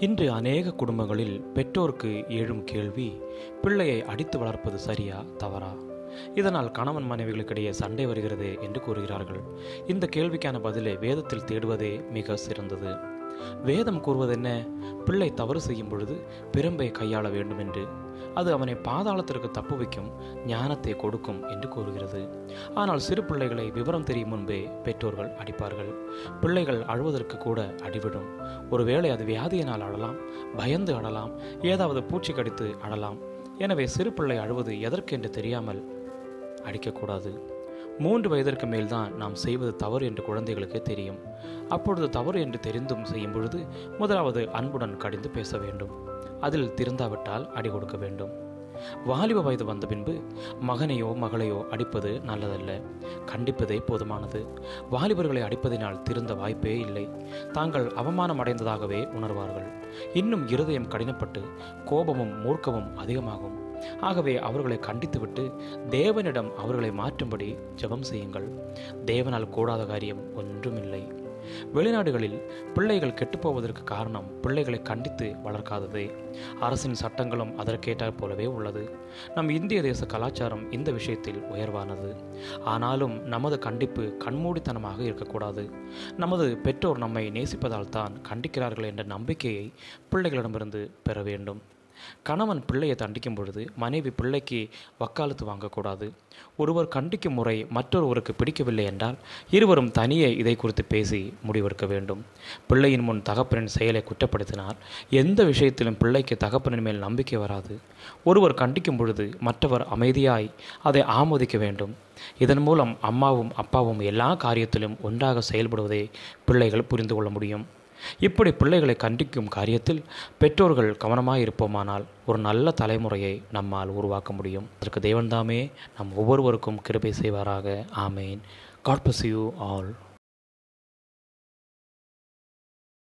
இன்று அநேக குடும்பங்களில் பெற்றோருக்கு எழும் கேள்வி பிள்ளையை அடித்து வளர்ப்பது சரியா தவறா? இதனால் கணவன் மனைவிகளுக்கிடையே சண்டை வருகிறது என்று கூறுகிறார்கள். இந்த கேள்விக்கான பதிலை வேதத்தில் தேடுவதே மிக சிறந்தது. வேதம் கூறுவதென்ன? பிள்ளை தவறு செய்யும் பொழுது பிரம்பை கையாள வேண்டும் என்று அது அவனை பாதாளத்திற்கு தப்பு வைக்கும் ஞானத்தை கொடுக்கும் என்று கூறுகிறது. ஆனால் சிறு பிள்ளைகளை விவரம் தெரியும் முன்பே பெற்றோர்கள் அடிப்பார்கள். பிள்ளைகள் அழுவதற்கு கூட அடிவிடும் ஒருவேளை அது வியாதியினால் அழலாம் பயந்து அழலாம் ஏதாவது பூச்சி கடித்து அழலாம். எனவே சிறு பிள்ளை அழுவது எதற்கென்று தெரியாமல் அடிக்கக்கூடாது. மூன்று வயதிற்கு மேல்தான் நாம் செய்வது தவறு என்று குழந்தைகளுக்கு தெரியும். அப்பொழுது தவறு என்று தெரிந்தும் செய்யும் பொழுது முதலாவது அன்புடன் கடிந்து பேச வேண்டும். அதில் திருந்தாவிட்டால் அடி கொடுக்க வேண்டும். வாலிப வயது வந்த பின்பு மகனையோ மகளையோ அடிப்பது நல்லதல்ல. கண்டிப்பதே போதுமானது. வாலிபர்களை அடிப்பதினால் திருந்த வாய்ப்பே இல்லை. தாங்கள் அவமானம் அடைந்ததாகவே உணர்வார்கள். இன்னும் இருதயம் கடினப்பட்டு கோபமும் மூர்க்கமும் அதிகமாகும். ஆகவே அவர்களை கண்டித்துவிட்டு தேவனிடம் அவர்களை மாற்றும்படி ஜெபம் செய்யுங்கள். தேவனால் கூடாத காரியம் ஒன்றுமில்லை. வெளிநாடுகளில் பிள்ளைகள் கெட்டுப்போவதற்கு காரணம் பிள்ளைகளை கண்டித்து வளர்க்காததே. அரசின் சட்டங்களும் அதற்கேற்றாற் போலவே உள்ளது. நம் இந்திய தேச கலாச்சாரம் இந்த விஷயத்தில் உயர்வானது. ஆனாலும் நமது கண்டிப்பு கண்மூடித்தனமாக இருக்கக்கூடாது. நமது பெற்றோர் நம்மை நேசிப்பதால் தான் கண்டிக்கிறார்கள் என்ற நம்பிக்கையை பிள்ளைகளிடமிருந்து பெற வேண்டும். கணவன் பிள்ளையை தண்டிக்கும் பொழுது மனைவி பிள்ளைக்கு வக்காலத்து வாங்கக்கூடாது. ஒருவர் கண்டிக்கும் முறை மற்றொருவருக்கு பிடிக்கவில்லை என்றால் இருவரும் தனியே இதை குறித்து பேசி முடிவெடுக்க வேண்டும். பிள்ளையின் முன் தகப்பனின் செயலை குற்றப்படுத்தினால் எந்த விஷயத்திலும் பிள்ளைக்கு தகப்பனின் மேல் நம்பிக்கை வராது. ஒருவர் கண்டிக்கும் பொழுது மற்றவர் அமைதியாய் அதை ஆமோதிக்க வேண்டும். இதன் மூலம் அம்மாவும் அப்பாவும் எல்லா காரியத்திலும் ஒன்றாக செயல்படுவதை பிள்ளைகள் புரிந்து கொள்ள முடியும். இப்படி பிள்ளைகளை கண்டிக்கும் காரியத்தில் பெற்றோர்கள் கவனமாக இருப்போமானால் ஒரு நல்ல தலைமுறையை நம்மால் உருவாக்க முடியும். அதற்கு தேவன்தாமே நம் ஒவ்வொருவருக்கும் கிருபை செய்வாராக. ஆமேன். God bless you all